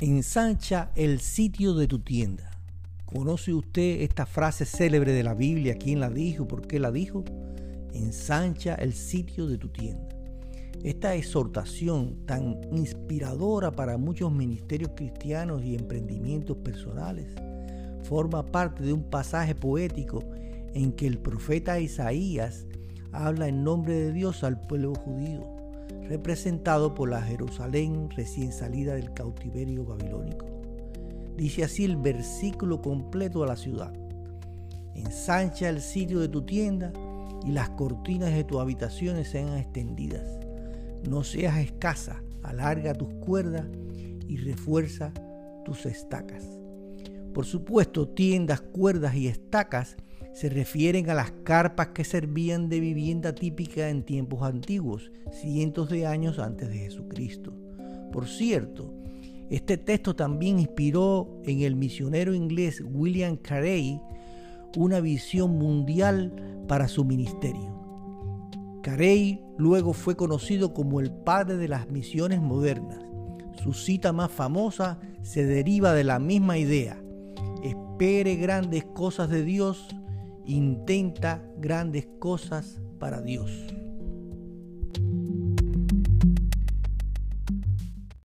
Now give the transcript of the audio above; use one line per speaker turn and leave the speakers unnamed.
Ensancha el sitio de tu tienda. ¿Conoce usted esta frase célebre de la Biblia? ¿Quién la dijo? ¿Por qué la dijo? Ensancha el sitio de tu tienda. Esta exhortación tan inspiradora para muchos ministerios cristianos y emprendimientos personales forma parte de un pasaje poético en que el profeta Isaías habla en nombre de Dios al pueblo judío representado por la Jerusalén recién salida del cautiverio babilónico. Dice así el versículo completo a la ciudad. Ensancha el sitio de tu tienda y las cortinas de tus habitaciones sean extendidas. No seas escasa, alarga tus cuerdas y refuerza tus estacas. Por supuesto, tiendas, cuerdas y estacas se refieren a las carpas que servían de vivienda típica en tiempos antiguos, cientos de años antes de Jesucristo. Por cierto, este texto también inspiró en el misionero inglés William Carey una visión mundial para su ministerio. Carey luego fue conocido como el padre de las misiones modernas. Su cita más famosa se deriva de la misma idea. Espere grandes cosas de Dios intenta grandes cosas para Dios.